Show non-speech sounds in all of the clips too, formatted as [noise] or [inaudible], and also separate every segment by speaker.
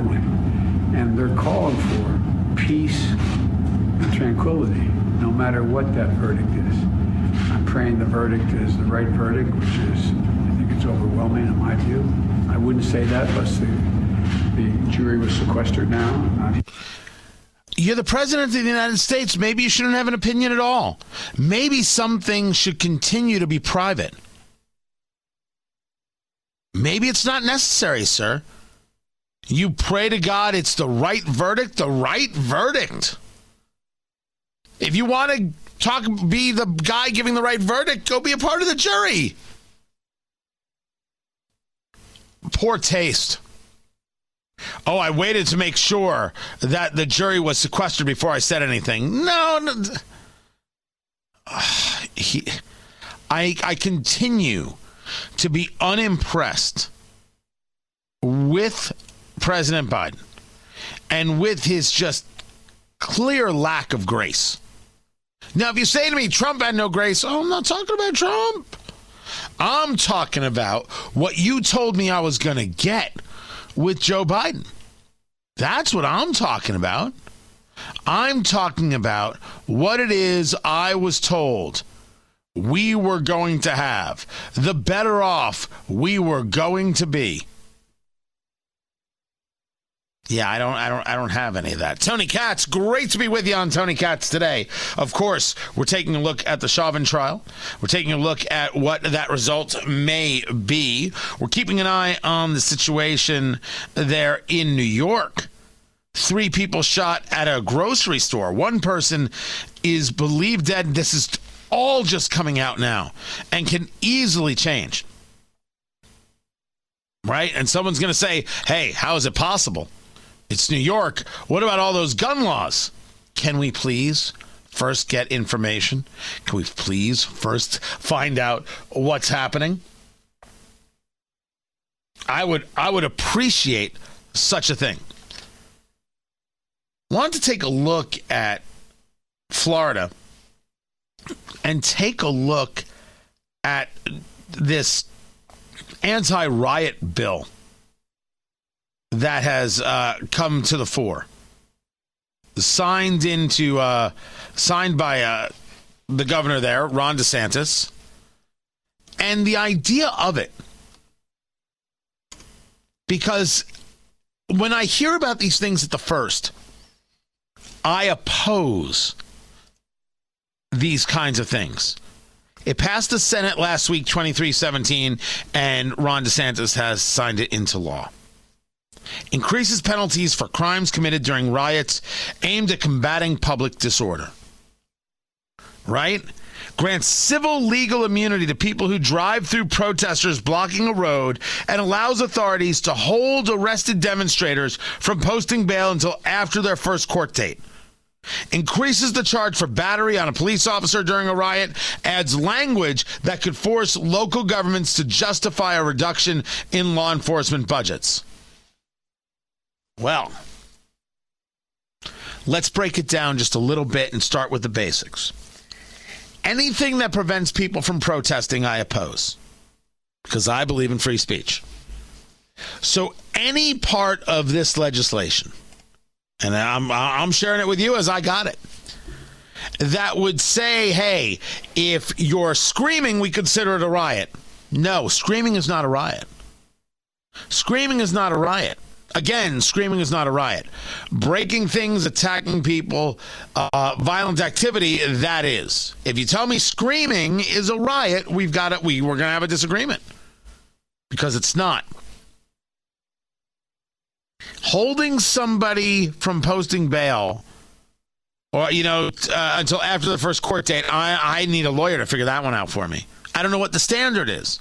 Speaker 1: And they're calling for peace and tranquility, no matter what that verdict is. I'm praying the verdict is the right verdict, which is, I think it's overwhelming in my view. I wouldn't say that unless the, the jury was sequestered now.
Speaker 2: You're the president of the United States. Maybe you shouldn't have an opinion at all. Maybe some things should continue to be private. Maybe it's not necessary, sir. You pray to God it's the right verdict, the right verdict. If you want to talk, be the guy giving the right verdict, go be a part of the jury. Poor taste. Oh, I waited to make sure that the jury was sequestered before I said anything. No, no. [sighs] he, I, I continue to be unimpressed with President Biden and with his just clear lack of grace. Now, if you say to me, Trump had no grace, oh, I'm not talking about Trump. I'm talking about what you told me I was going to get with Joe Biden. That's what I'm talking about. I'm talking about what it is I was told we were going to have, the better off we were going to be. Yeah, I don't, I don't, I don't have any of that. Tony Katz, great to be with you on Tony Katz today. Of course, we're taking a look at the Chauvin trial. We're taking a look at what that result may be. We're keeping an eye on the situation there in New York. Three people shot at a grocery store. One person is believed dead. This is all just coming out now and can easily change. Right? And someone's going to say, hey, how is it possible? It's New York. What about all those gun laws? Can we please first get information? Can we please first find out what's happening? I would I would appreciate such a thing. Want to take a look at Florida and take a look at this anti-riot bill that has uh, come to the fore. Signed into, uh, signed by uh, the governor there, Ron DeSantis. And the idea of it, because when I hear about these things at the first, I oppose these kinds of things. It passed the Senate last week, 2317, and Ron DeSantis has signed it into law increases penalties for crimes committed during riots aimed at combating public disorder. Right? Grants civil legal immunity to people who drive through protesters blocking a road and allows authorities to hold arrested demonstrators from posting bail until after their first court date increases the charge for battery on a police officer during a riot, adds language that could force local governments to justify a reduction in law enforcement budgets. Well, let's break it down just a little bit and start with the basics. Anything that prevents people from protesting, I oppose because I believe in free speech. So, any part of this legislation, and I'm, I'm sharing it with you as I got it, that would say, hey, if you're screaming, we consider it a riot. No, screaming is not a riot. Screaming is not a riot. Again, screaming is not a riot. Breaking things, attacking people, uh, violent activity, that is. If you tell me screaming is a riot, we've got it. We, we're going to have a disagreement because it's not. Holding somebody from posting bail or, you know, uh, until after the first court date, I, I need a lawyer to figure that one out for me. I don't know what the standard is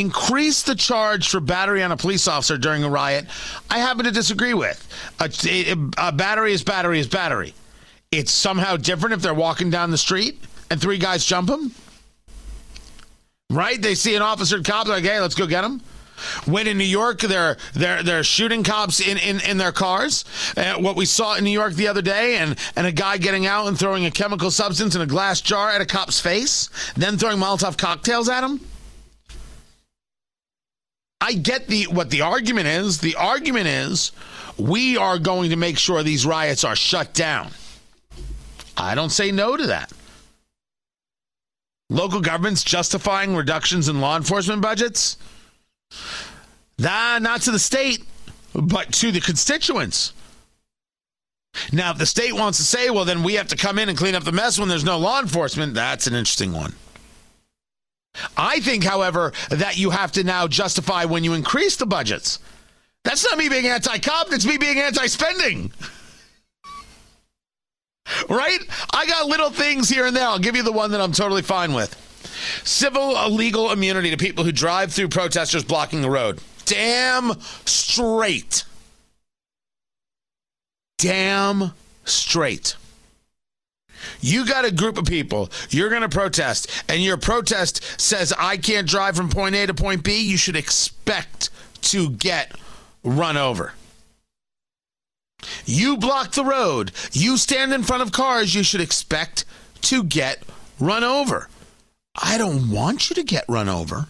Speaker 2: increase the charge for battery on a police officer during a riot, I happen to disagree with. A, a, battery is battery is battery. It's somehow different if they're walking down the street and three guys jump them. Right? They see an officer cop, like, hey, let's go get him. When in New York, they're they're they're shooting cops in in, in their cars. Uh, what we saw in New York the other day, and and a guy getting out and throwing a chemical substance in a glass jar at a cop's face, then throwing Molotov cocktails at him. I get the what the argument is. The argument is we are going to make sure these riots are shut down. I don't say no to that. Local governments justifying reductions in law enforcement budgets? Nah, not to the state, but to the constituents. Now, if the state wants to say, well, then we have to come in and clean up the mess when there's no law enforcement, that's an interesting one. I think, however, that you have to now justify when you increase the budgets. That's not me being anti cop, that's me being anti spending. right? I got little things here and there. I'll give you the one that I'm totally fine with. Civil uh, legal immunity to people who drive through protesters blocking the road. Damn straight. Damn straight. You got a group of people, you're going to protest, and your protest says, I can't drive from point A to point B, you should expect to get run over. You block the road, you stand in front of cars, you should expect to get run over. I don't want you to get run over.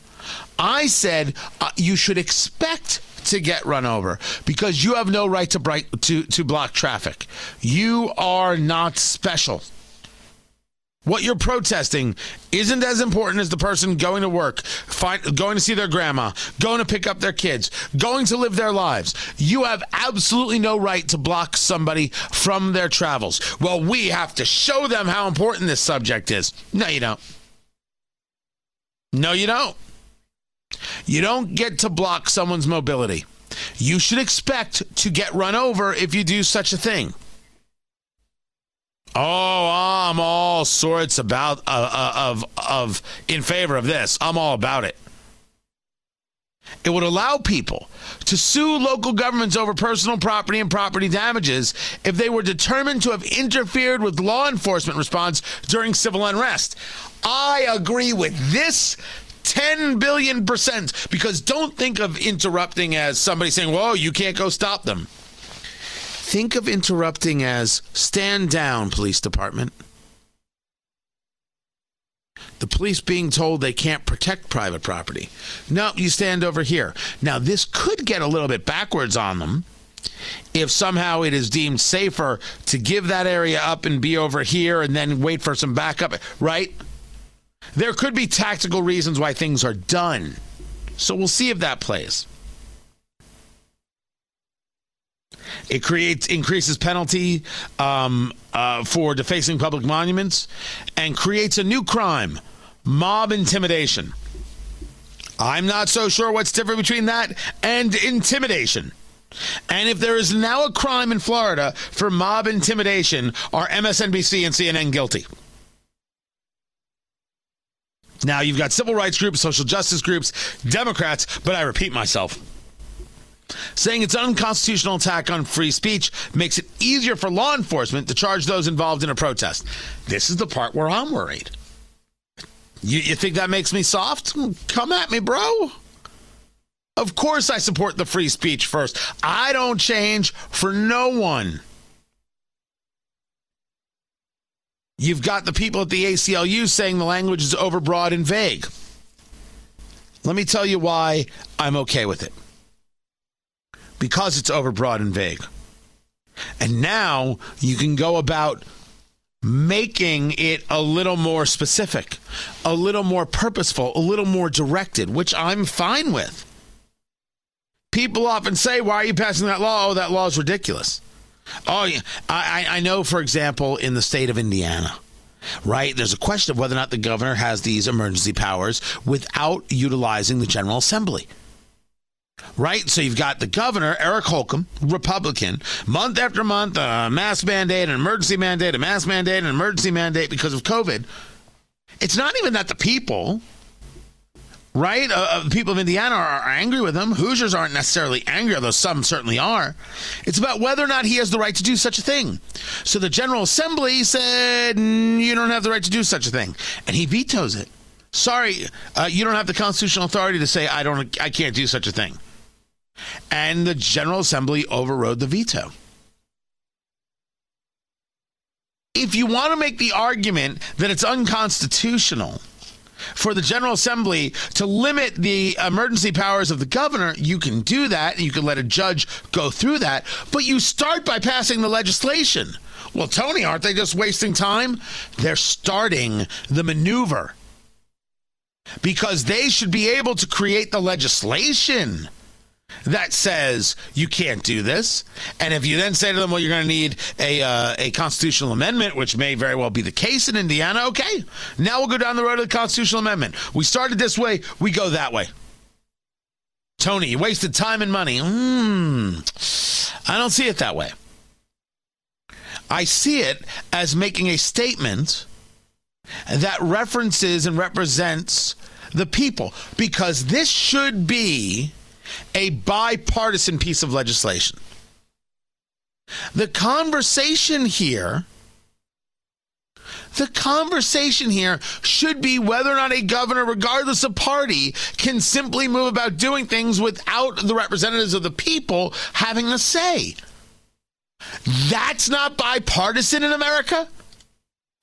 Speaker 2: I said uh, you should expect to get run over because you have no right to, bright, to, to block traffic. You are not special. What you're protesting isn't as important as the person going to work, find, going to see their grandma, going to pick up their kids, going to live their lives. You have absolutely no right to block somebody from their travels. Well, we have to show them how important this subject is. No, you don't. No, you don't. You don't get to block someone's mobility. You should expect to get run over if you do such a thing. Oh, I'm all sorts about uh, uh, of of in favor of this. I'm all about it. It would allow people to sue local governments over personal property and property damages if they were determined to have interfered with law enforcement response during civil unrest. I agree with this 10 billion percent because don't think of interrupting as somebody saying, Whoa, you can't go stop them. Think of interrupting as stand down, police department. The police being told they can't protect private property. No, you stand over here. Now, this could get a little bit backwards on them if somehow it is deemed safer to give that area up and be over here and then wait for some backup, right? There could be tactical reasons why things are done. So we'll see if that plays. It creates increases penalty um, uh, for defacing public monuments and creates a new crime, mob intimidation. I'm not so sure what's different between that and intimidation. And if there is now a crime in Florida for mob intimidation, are MSNBC and CNN guilty? Now you've got civil rights groups, social justice groups, Democrats, but I repeat myself. Saying it's unconstitutional attack on free speech makes it easier for law enforcement to charge those involved in a protest. This is the part where I'm worried. You, you think that makes me soft? Come at me, bro. Of course, I support the free speech first. I don't change for no one. You've got the people at the ACLU saying the language is overbroad and vague. Let me tell you why I'm okay with it because it's overbroad and vague. And now you can go about making it a little more specific, a little more purposeful, a little more directed, which I'm fine with. People often say, Why are you passing that law? Oh, that law is ridiculous. Oh, yeah. I, I know, for example, in the state of Indiana, right? There's a question of whether or not the governor has these emergency powers without utilizing the General Assembly right? So you've got the governor, Eric Holcomb, Republican, month after month, a mask mandate, an emergency mandate, a mask mandate, an emergency mandate because of COVID. It's not even that the people, right? Uh, uh, the people of Indiana are, are angry with him. Hoosiers aren't necessarily angry, although some certainly are. It's about whether or not he has the right to do such a thing. So the General Assembly said, you don't have the right to do such a thing. And he vetoes it. Sorry, uh, you don't have the constitutional authority to say I don't, I can't do such a thing and the General Assembly overrode the veto. If you want to make the argument that it's unconstitutional, for the General Assembly to limit the emergency powers of the governor, you can do that. You can let a judge go through that. But you start by passing the legislation. Well, Tony, aren't they just wasting time? They're starting the maneuver because they should be able to create the legislation that says you can't do this. And if you then say to them, well, you're going to need a, uh, a constitutional amendment, which may very well be the case in Indiana, okay, now we'll go down the road of the constitutional amendment. We started this way, we go that way. Tony, you wasted time and money. Mm, I don't see it that way. I see it as making a statement that references and represents the people because this should be a bipartisan piece of legislation. The conversation here the conversation here should be whether or not a governor, regardless of party, can simply move about doing things without the representatives of the people having a say. That's not bipartisan in America.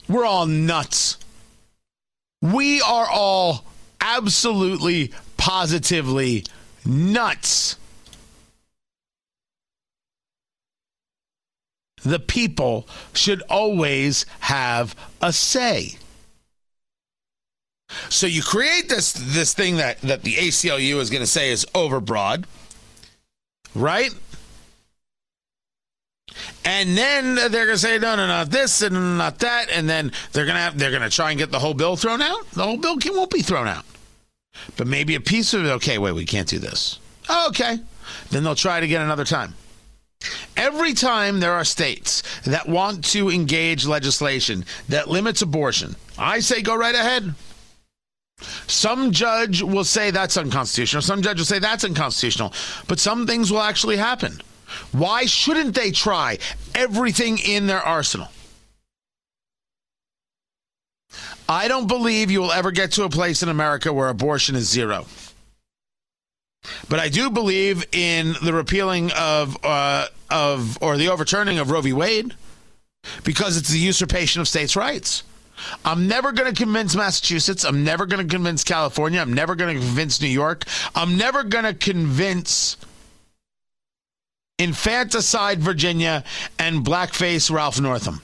Speaker 2: We're all nuts. We are all absolutely, positively nuts. The people should always have a say. So you create this this thing that that the ACLU is going to say is overbroad, right? And then they're going to say no, no, not this and not that, and then they're going to have, they're going to try and get the whole bill thrown out. The whole bill can, won't be thrown out. But maybe a piece of it, okay, wait, we can't do this. Oh, okay. Then they'll try it again another time. Every time there are states that want to engage legislation that limits abortion, I say go right ahead. Some judge will say that's unconstitutional. Some judge will say that's unconstitutional. But some things will actually happen. Why shouldn't they try everything in their arsenal? I don't believe you will ever get to a place in America where abortion is zero. But I do believe in the repealing of uh, of or the overturning of Roe v. Wade because it's the usurpation of states' rights. I'm never going to convince Massachusetts. I'm never going to convince California. I'm never going to convince New York. I'm never going to convince infanticide Virginia and blackface Ralph Northam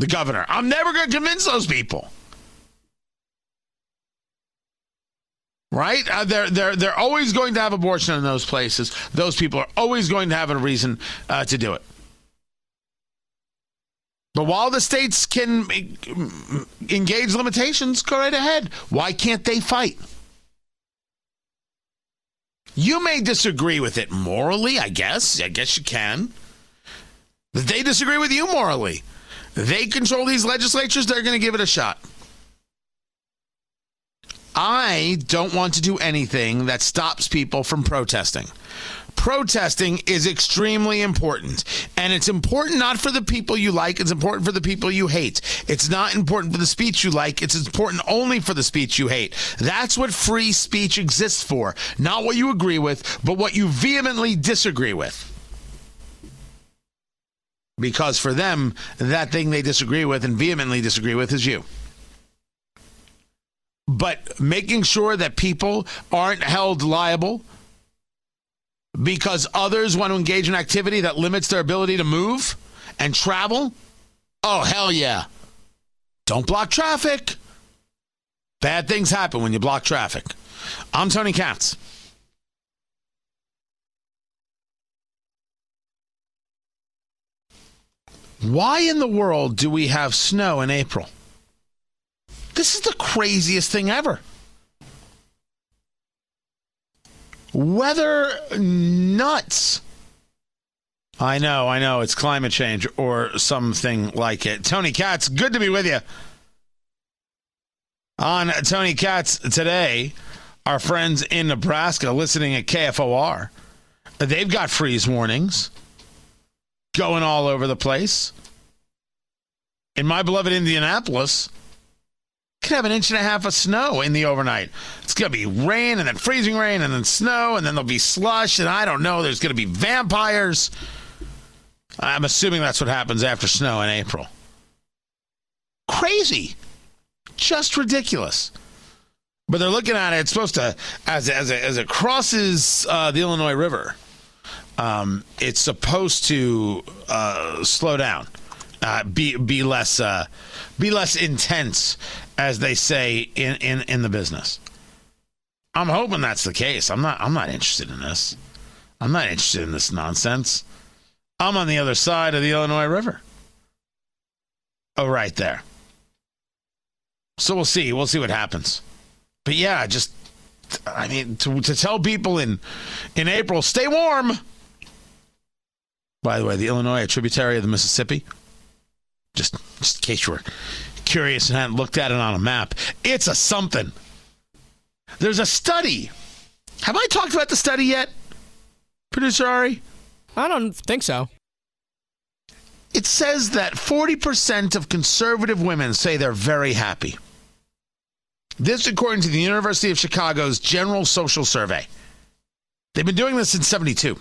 Speaker 2: the governor. I'm never going to convince those people. Right? Uh, they're they're they're always going to have abortion in those places. Those people are always going to have a reason uh, to do it. But while the states can engage limitations, go right ahead. Why can't they fight? You may disagree with it morally, I guess. I guess you can. They disagree with you morally. They control these legislatures, they're going to give it a shot. I don't want to do anything that stops people from protesting. Protesting is extremely important. And it's important not for the people you like, it's important for the people you hate. It's not important for the speech you like, it's important only for the speech you hate. That's what free speech exists for. Not what you agree with, but what you vehemently disagree with because for them, that thing they disagree with and vehemently disagree with is you. But making sure that people aren't held liable because others want to engage in activity that limits their ability to move and travel? Oh, hell yeah. Don't block traffic. Bad things happen when you block traffic. I'm Tony Katz. Why in the world do we have snow in April? This is the craziest thing ever. Weather nuts. I know, I know. It's climate change or something like it. Tony Katz, good to be with you. On Tony Katz today, our friends in Nebraska listening at KFOR, they've got freeze warnings going all over the place. In my beloved Indianapolis, could have an inch and a half of snow in the overnight. It's going to be rain and then freezing rain and then snow and then there'll be slush and I don't know. There's going to be vampires. I'm assuming that's what happens after snow in April. Crazy. Just ridiculous. But they're looking at it. It's supposed to as as as it crosses uh, the Illinois River. Um, it's supposed to uh, slow down, uh, be be less uh, be less intense, as they say in, in in the business. I'm hoping that's the case. I'm not. I'm not interested in this. I'm not interested in this nonsense. I'm on the other side of the Illinois River. Oh, right there. So we'll see. We'll see what happens. But yeah, just I mean to to tell people in in April, stay warm. By the way, the Illinois, a tributary of the Mississippi. Just just in case you were curious and hadn't looked at it on a map, it's a something. There's a study. Have I talked about the study yet, producer Ari?
Speaker 3: I don't think so.
Speaker 2: It says that 40% of conservative women say they're very happy. This, according to the University of Chicago's General Social Survey. They've been doing this since 72.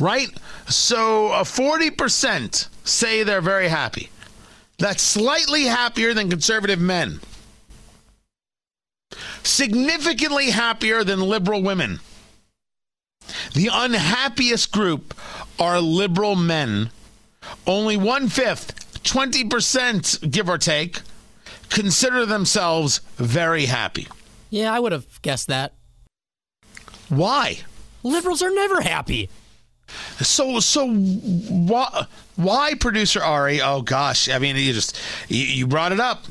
Speaker 2: Right? So uh, 40% say they're very happy. That's slightly happier than conservative men. Significantly happier than liberal women. The unhappiest group are liberal men. Only one fifth, 20%, give or take, consider themselves very happy.
Speaker 3: Yeah, I would have guessed that.
Speaker 2: Why?
Speaker 3: Liberals are never happy.
Speaker 2: So so why why producer Ari? Oh gosh, I mean you just you, you brought it up.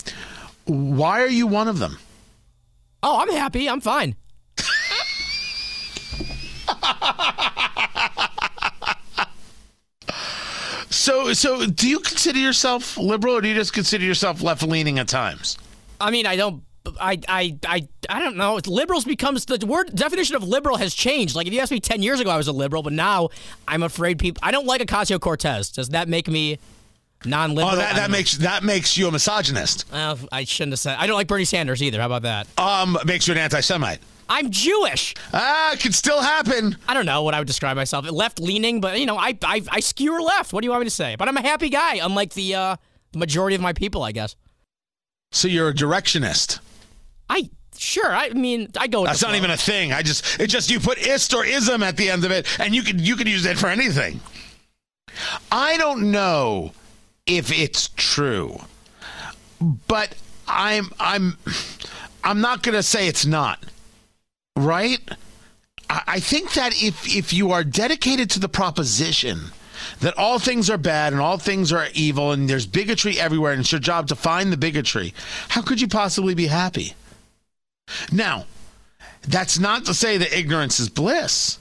Speaker 2: Why are you one of them?
Speaker 3: Oh, I'm happy. I'm fine. [laughs]
Speaker 2: So so do you consider yourself liberal or do you just consider yourself left leaning at times?
Speaker 3: I mean, I don't. I, I, I, I don't know. Liberals becomes the word definition of liberal has changed. Like if you asked me ten years ago, I was a liberal, but now I'm afraid people. I don't like Ocasio Cortez. Does that make me non-liberal?
Speaker 2: Oh, that, that makes that makes you a misogynist.
Speaker 3: know. Well, I shouldn't have said. I don't like Bernie Sanders either. How about that?
Speaker 2: Um, makes you an anti-Semite.
Speaker 3: I'm Jewish.
Speaker 2: Ah, it could still happen.
Speaker 3: I don't know what I would describe myself. Left leaning, but you know, I, I, I skewer left. What do you want me to say? But I'm a happy guy, unlike the uh, majority of my people, I guess.
Speaker 2: So you're a directionist.
Speaker 3: I sure. I mean, I go. With
Speaker 2: That's not
Speaker 3: flow.
Speaker 2: even a thing. I just it's just you put ist or ism at the end of it, and you could you could use it for anything. I don't know if it's true, but I'm I'm I'm not gonna say it's not. Right? I, I think that if if you are dedicated to the proposition that all things are bad and all things are evil and there's bigotry everywhere and it's your job to find the bigotry, how could you possibly be happy? Now, that's not to say that ignorance is bliss.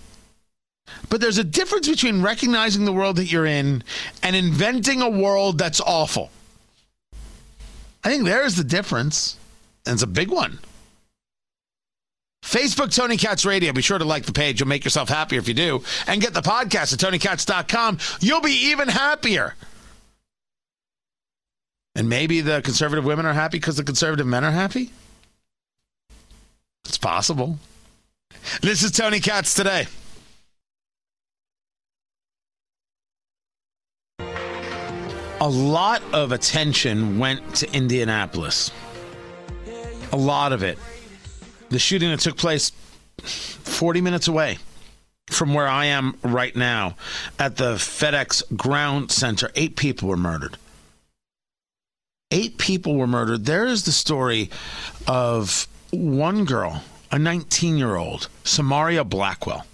Speaker 2: But there's a difference between recognizing the world that you're in and inventing a world that's awful. I think there's the difference. And it's a big one. Facebook Tony Katz Radio. Be sure to like the page. You'll make yourself happier if you do. And get the podcast at TonyKatz.com. You'll be even happier. And maybe the conservative women are happy because the conservative men are happy? It's possible. This is Tony Katz today. A lot of attention went to Indianapolis. A lot of it. The shooting that took place 40 minutes away from where I am right now at the FedEx Ground Center. Eight people were murdered. Eight people were murdered. There is the story of one girl, a 19 year old, Samaria Blackwell.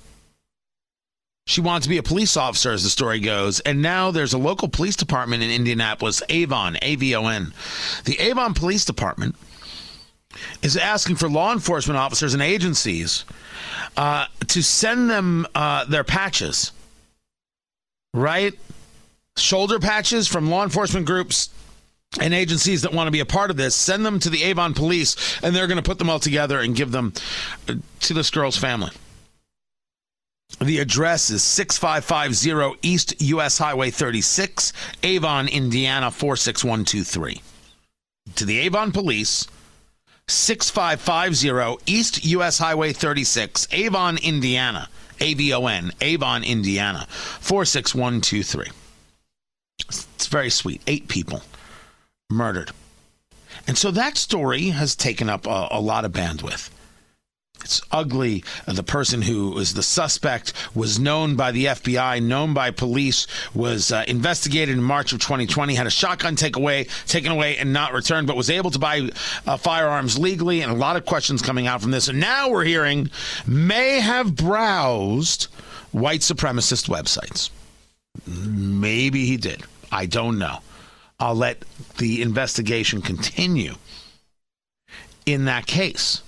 Speaker 2: She wanted to be a police officer, as the story goes, and now there's a local police department in Indianapolis, Avon, A V O N. The Avon Police Department is asking for law enforcement officers and agencies uh, to send them uh, their patches, right? Shoulder patches from law enforcement groups and agencies that want to be a part of this. Send them to the Avon Police, and they're going to put them all together and give them uh, to this girl's family. The address is 6550 East US Highway 36, Avon, Indiana 46123. To the Avon Police, 6550 East US Highway 36, Avon, Indiana. A V O N, Avon, Indiana 46123. It's very sweet. Eight people murdered. And so that story has taken up a, a lot of bandwidth. It's ugly. The person who was the suspect was known by the FBI, known by police, was uh, investigated in March of 2020, had a shotgun take away, taken away and not returned, but was able to buy uh, firearms legally, and a lot of questions coming out from this. And now we're hearing may have browsed white supremacist websites. Maybe he did. I don't know. I'll let the investigation continue in that case.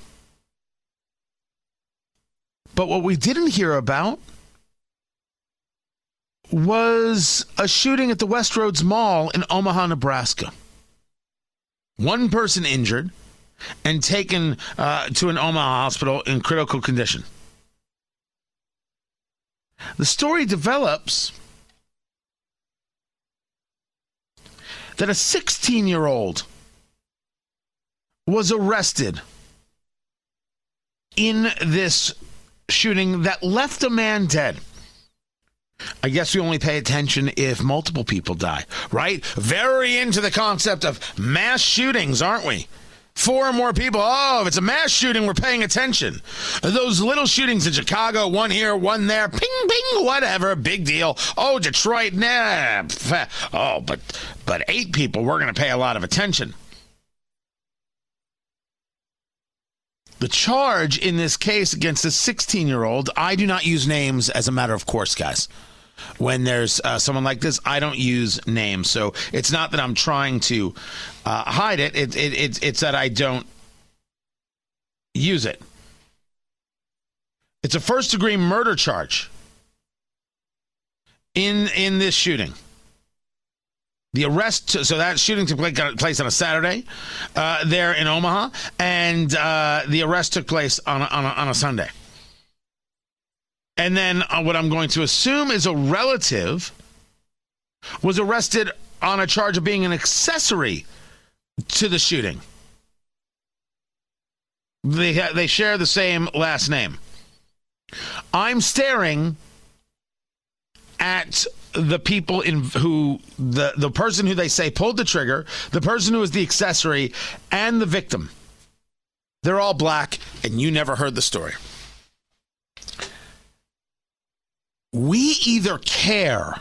Speaker 2: But what we didn't hear about was a shooting at the Westroads Mall in Omaha, Nebraska. One person injured and taken uh, to an Omaha hospital in critical condition. The story develops that a 16 year old was arrested in this shooting that left a man dead. I guess we only pay attention if multiple people die, right? Very into the concept of mass shootings, aren't we? Four or more people. Oh, if it's a mass shooting, we're paying attention. Those little shootings in Chicago, one here, one there, ping, ping, whatever, big deal. Oh, Detroit, nah. Oh, but but eight people, we're going to pay a lot of attention. The charge in this case against a 16 year old, I do not use names as a matter of course, guys. When there's uh, someone like this, I don't use names. So it's not that I'm trying to uh, hide it. It, it, it. It's that I don't use it. It's a first degree murder charge in in this shooting. The arrest, so that shooting took place on a Saturday uh, there in Omaha, and uh, the arrest took place on a, on a, on a Sunday. And then uh, what I'm going to assume is a relative was arrested on a charge of being an accessory to the shooting. They ha- they share the same last name. I'm staring at the people in who the the person who they say pulled the trigger, the person who was the accessory, and the victim. They're all black, and you never heard the story. We either care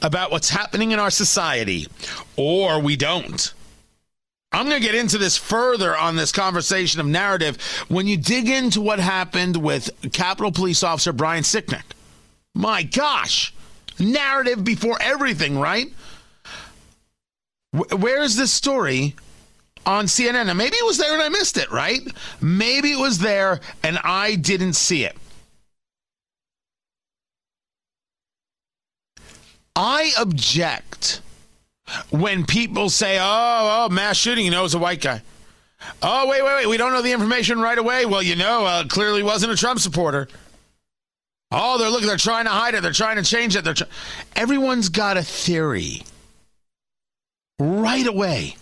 Speaker 2: about what's happening in our society or we don't. I'm going to get into this further on this conversation of narrative when you dig into what happened with Capitol Police Officer Brian Sicknick. My gosh narrative before everything, right? Where is this story on CNN? Now, maybe it was there and I missed it, right? Maybe it was there and I didn't see it. I object when people say, oh, oh, mass shooting, you know, it was a white guy. Oh, wait, wait, wait. We don't know the information right away. Well, you know, uh, clearly wasn't a Trump supporter. Oh, they're looking, they're trying to hide it. They're trying to change it. They're tr- Everyone's got a theory. Right away.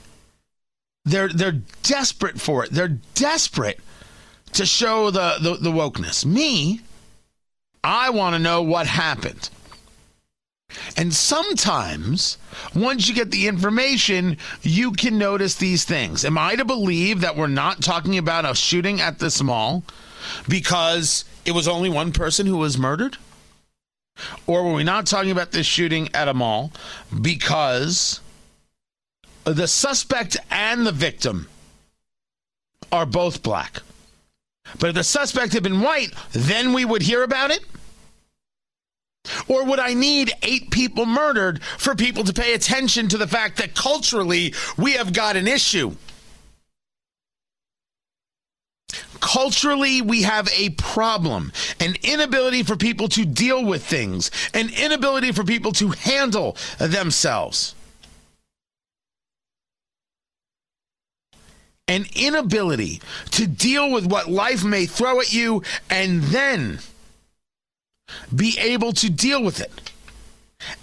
Speaker 2: They're they're desperate for it. They're desperate to show the, the, the wokeness. Me, I want to know what happened. And sometimes, once you get the information, you can notice these things. Am I to believe that we're not talking about a shooting at this mall because it was only one person who was murdered? Or were we not talking about this shooting at a mall because the suspect and the victim are both black? But if the suspect had been white, then we would hear about it? Or would I need eight people murdered for people to pay attention to the fact that culturally we have got an issue? Culturally, we have a problem an inability for people to deal with things, an inability for people to handle themselves. An inability to deal with what life may throw at you and then be able to deal with it.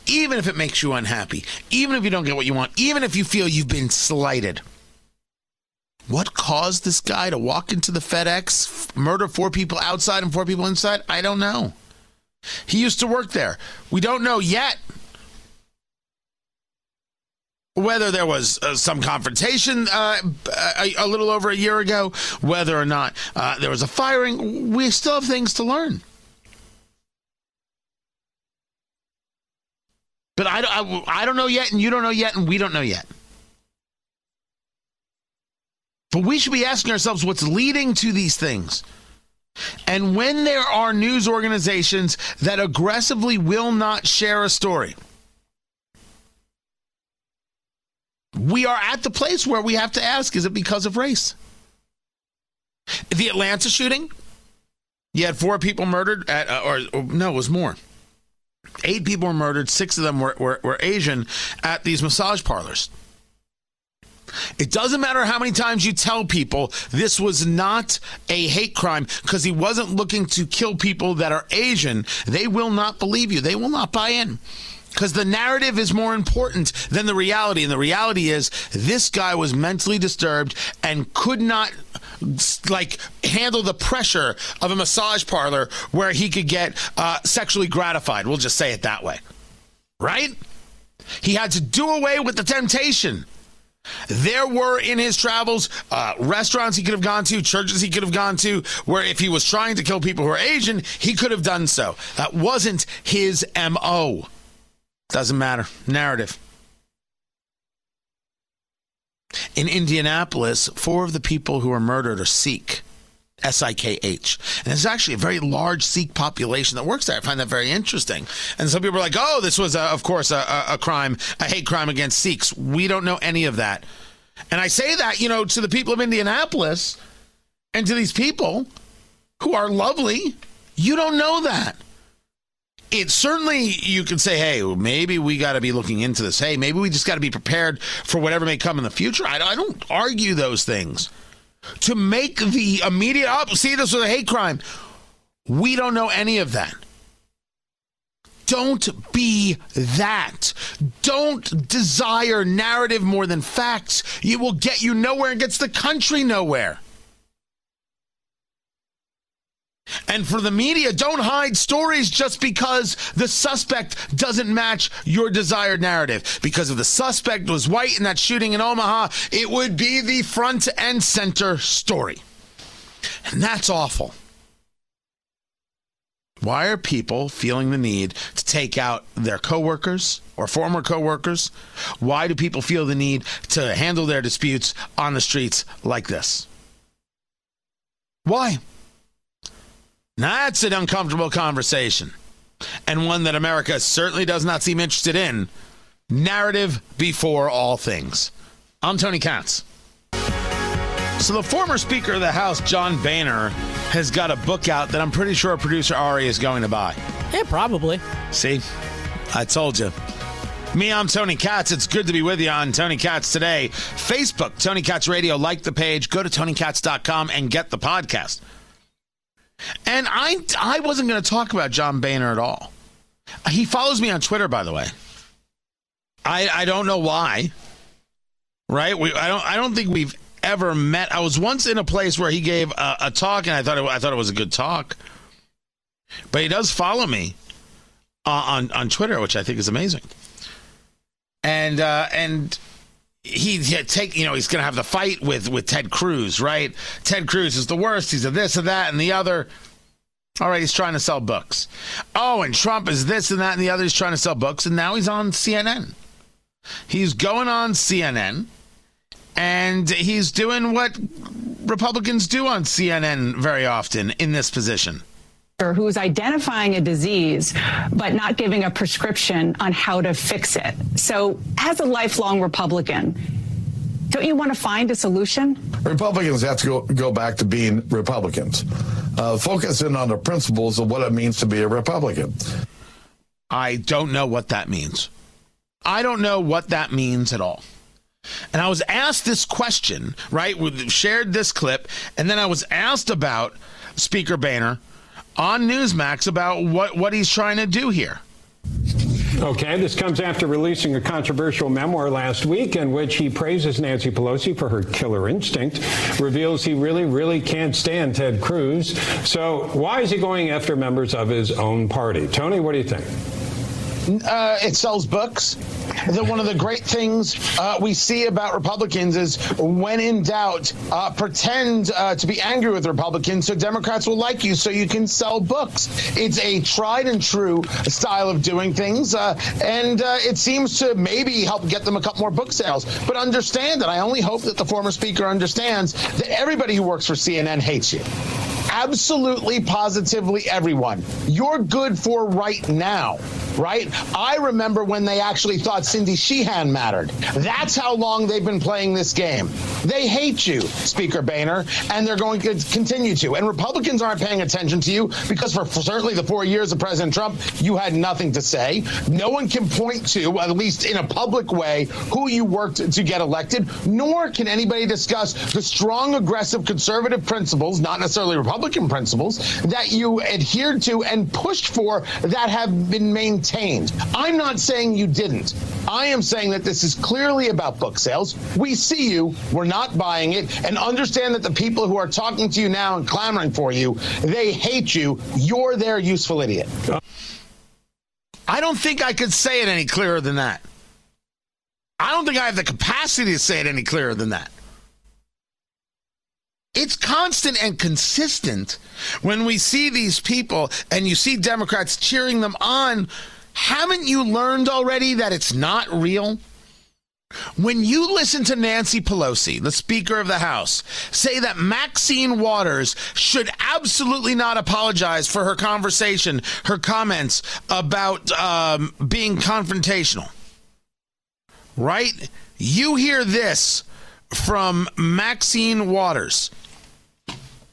Speaker 2: Even if it makes you unhappy, even if you don't get what you want, even if you feel you've been slighted. What caused this guy to walk into the FedEx, murder four people outside and four people inside? I don't know. He used to work there. We don't know yet. whether there was uh, some confrontation uh, a, a, little over a year ago, whether or not uh, there was a firing, we still have things to learn. But I, I, I don't know yet, and you don't know yet, and we don't know yet. But we should be asking ourselves what's leading to these things. And when there are news organizations that aggressively will not share a story, we are at the place where we have to ask is it because of race? The Atlanta shooting, you had four people murdered, at, uh, or, or, no, it was more. Eight people were murdered, six of them were, were, were Asian at these massage parlors. It doesn't matter how many times you tell people this was not a hate crime because he wasn't looking to kill people that are Asian. They will not believe you. They will not buy in because the narrative is more important than the reality. And the reality is this guy was mentally disturbed and could not like handle the pressure of a massage parlor where he could get uh, sexually gratified. We'll just say it that way. Right? He had to do away with the temptation. There were in his travels uh, restaurants he could have gone to, churches he could have gone to, where if he was trying to kill people who are Asian, he could have done so. That wasn't his MO. Doesn't matter. Narrative. In Indianapolis, four of the people who were murdered are Sikh. S I K H. And there's actually a very large Sikh population that works there. I find that very interesting. And some people are like, oh, this was, a, of course, a, a crime, a hate crime against Sikhs. We don't know any of that. And I say that, you know, to the people of Indianapolis and to these people who are lovely. You don't know that it certainly you can say, hey, maybe we got to be looking into this. Hey, maybe we just got to be prepared for whatever may come in the future. I, I don't argue those things. To make the immediate up, oh, see, this was a hate crime. We don't know any of that. Don't be that. Don't desire narrative more than facts. It will get you nowhere and gets the country nowhere. And for the media, don't hide stories just because the suspect doesn't match your desired narrative. Because if the suspect was white in that shooting in Omaha, it would be the front and center story. And that's awful. Why are people feeling the need to take out their coworkers or former coworkers? Why do people feel the need to handle their disputes on the streets like this? Why? That's an uncomfortable conversation, and one that America certainly does not seem interested in. Narrative before all things. I'm Tony Katz. So, the former Speaker of the House, John Boehner, has got a book out that I'm pretty sure producer Ari is going to buy.
Speaker 3: Yeah, probably.
Speaker 2: See, I told you. Me, I'm Tony Katz. It's good to be with you on Tony Katz today. Facebook, Tony Katz Radio. Like the page. Go to TonyKatz.com and get the podcast. And I, I wasn't going to talk about John Boehner at all. He follows me on Twitter, by the way. I, I don't know why. Right? We, I don't I don't think we've ever met. I was once in a place where he gave a, a talk, and I thought it, I thought it was a good talk. But he does follow me uh, on on Twitter, which I think is amazing. And uh, and he, take you know he's to have the fight with with Ted Cruz, right? Ted Cruz is the worst. He's a this and that and the other. All right, he's trying to sell books. Oh, and Trump is this and that and the other. He's trying to sell books, and now he's on CNN. He's going on CNN, and he's doing what Republicans do on CNN very often in this position
Speaker 4: who is identifying a disease but not giving a prescription on how to fix it. So, as a lifelong Republican, don't you want to find a solution?
Speaker 5: Republicans have to go, go back to being Republicans, uh, focusing on the principles of what it means to be a Republican.
Speaker 2: I don't know what that means. I don't know what that means at all. And I was asked this question, right? We shared this clip, and then I was asked about Speaker Boehner on Newsmax about what, what he's trying to do here.
Speaker 6: Okay, this comes after releasing a controversial memoir last week in which he praises Nancy Pelosi for her killer instinct, reveals he really, really can't stand Ted Cruz. So, why is he going after members of his own party? Tony, what do you think?
Speaker 7: Uh, it sells books. one of the great things uh, we see about Republicans is when in doubt, uh, pretend uh, to be angry with Republicans so Democrats will like you so you can sell books. It's a tried and true style of doing things, uh, and uh, it seems to maybe help get them a couple more book sales. But understand that I only hope that the former speaker understands that everybody who works for CNN hates you absolutely positively everyone. You're good for right now, right? I remember when they actually thought Cindy Sheehan mattered. That's how long they've been playing this game. They hate you, Speaker Boehner, and they're going to continue to. And Republicans aren't paying attention to you because for, certainly the four years of President Trump, you had nothing to say. No one can point to, at least in a public way, who you worked to get elected, nor can anybody discuss the strong, aggressive conservative principles, not necessarily Republican principles, that you adhered to and pushed for that have been maintained. I'm not saying you didn't. I am saying that this is clearly about book sales. We see you. We're not buying it. And understand that the people who are talking to you now and clamoring for you, they hate you. You're their useful idiot.
Speaker 2: I don't think I could say it any clearer than that. I don't think I have the capacity to say it any clearer than that. It's constant and consistent when we see these people and you see Democrats cheering them on. Haven't you learned already that it's not real? When you listen to Nancy Pelosi, the Speaker of the House, say that Maxine Waters should absolutely not apologize for her conversation, her comments about um, being confrontational, right? You hear this from Maxine Waters.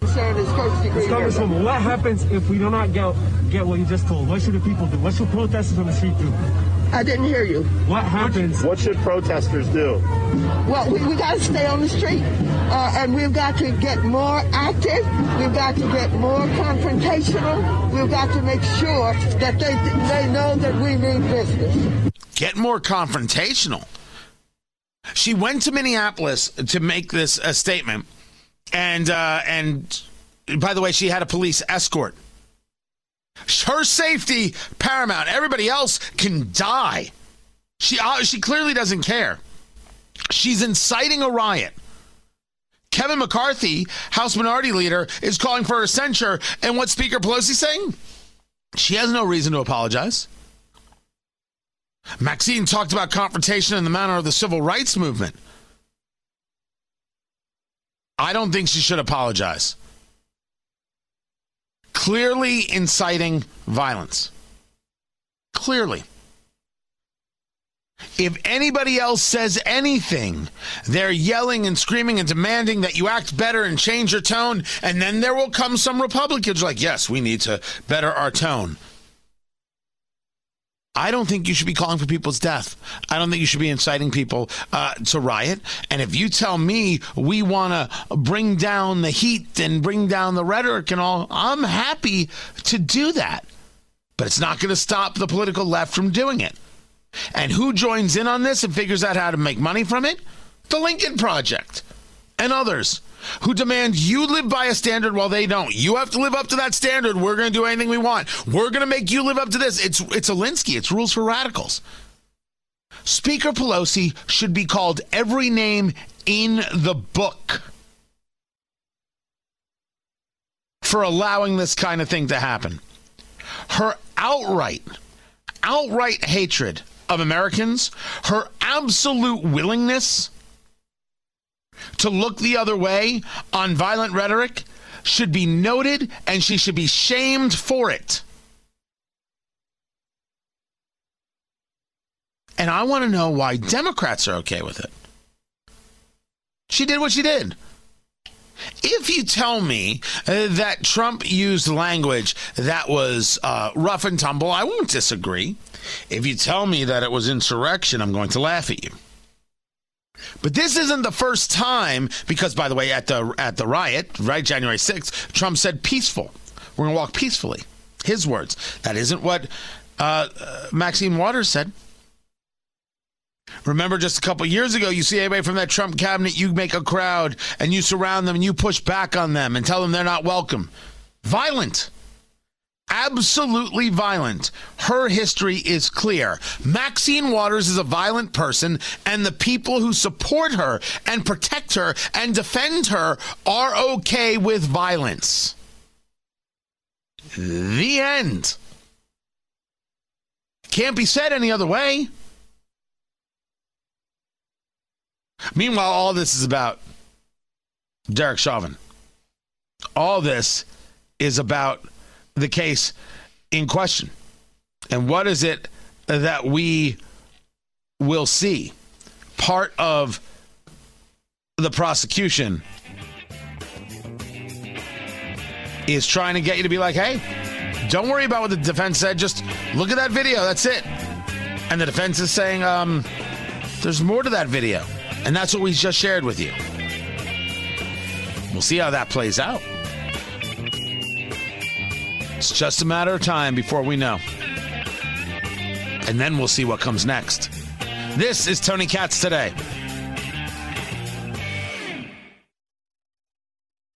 Speaker 8: Congresswoman, what happens if we do not get, get what you just told? What should the people do? What should protesters on the street do?
Speaker 9: I didn't hear you.
Speaker 8: What happens?
Speaker 10: What should protesters do?
Speaker 9: Well, we, we got to stay on the street, uh, and we've got to get more active. We've got to get more confrontational. We've got to make sure that they they know that we mean business.
Speaker 2: Get more confrontational. She went to Minneapolis to make this a statement, and uh, and by the way, she had a police escort. Her safety paramount. Everybody else can die. She uh, she clearly doesn't care. She's inciting a riot. Kevin McCarthy, House Minority Leader, is calling for her censure. And what Speaker Pelosi saying? She has no reason to apologize. Maxine talked about confrontation in the manner of the civil rights movement. I don't think she should apologize clearly inciting violence. Clearly. If anybody else says anything, they're yelling and screaming and demanding that you act better and change your tone. And then there will come some Republicans like, yes, we need to better our tone. I don't think you should be calling for people's death. I don't think you should be inciting people uh, to riot. And if you tell me we want to bring down the heat and bring down the rhetoric and all, I'm happy to do that. But it's not going to stop the political left from doing it. And who joins in on this and figures out how to make money from it? The Lincoln Project and others who demand you live by a standard while they don't. You have to live up to that standard. We're going to do anything we want. We're going to make you live up to this. It's it's Alinsky. It's rules for radicals. Speaker Pelosi should be called every name in the book for allowing this kind of thing to happen. Her outright, outright hatred of Americans, her absolute willingness to look the other way on violent rhetoric should be noted and she should be shamed for it. And I want to know why Democrats are okay with it. She did what she did. If you tell me uh, that Trump used language that was uh, rough and tumble, I won't disagree. If you tell me that it was insurrection, I'm going to laugh at you. But this isn't the first time because by the way at the at the riot, right January 6th, Trump said peaceful. We're going to walk peacefully. His words. That isn't what uh, uh, Maxine Waters said. Remember just a couple years ago, you see anybody from that Trump cabinet, you make a crowd and you surround them and you push back on them and tell them they're not welcome. Violent. Absolutely violent. Her history is clear. Maxine Waters is a violent person, and the people who support her and protect her and defend her are okay with violence. The end. Can't be said any other way. Meanwhile, all this is about Derek Chauvin. All this is about the case in question. And what is it that we will see? Part of the prosecution is trying to get you to be like, hey, don't worry about what the defense said. Just look at that video. That's it. And the defense is saying, um, there's more to that video. And that's what we just shared with you. We'll see how that plays out. It's just a matter of time before we know. And then we'll see what comes next. This is Tony Katz today.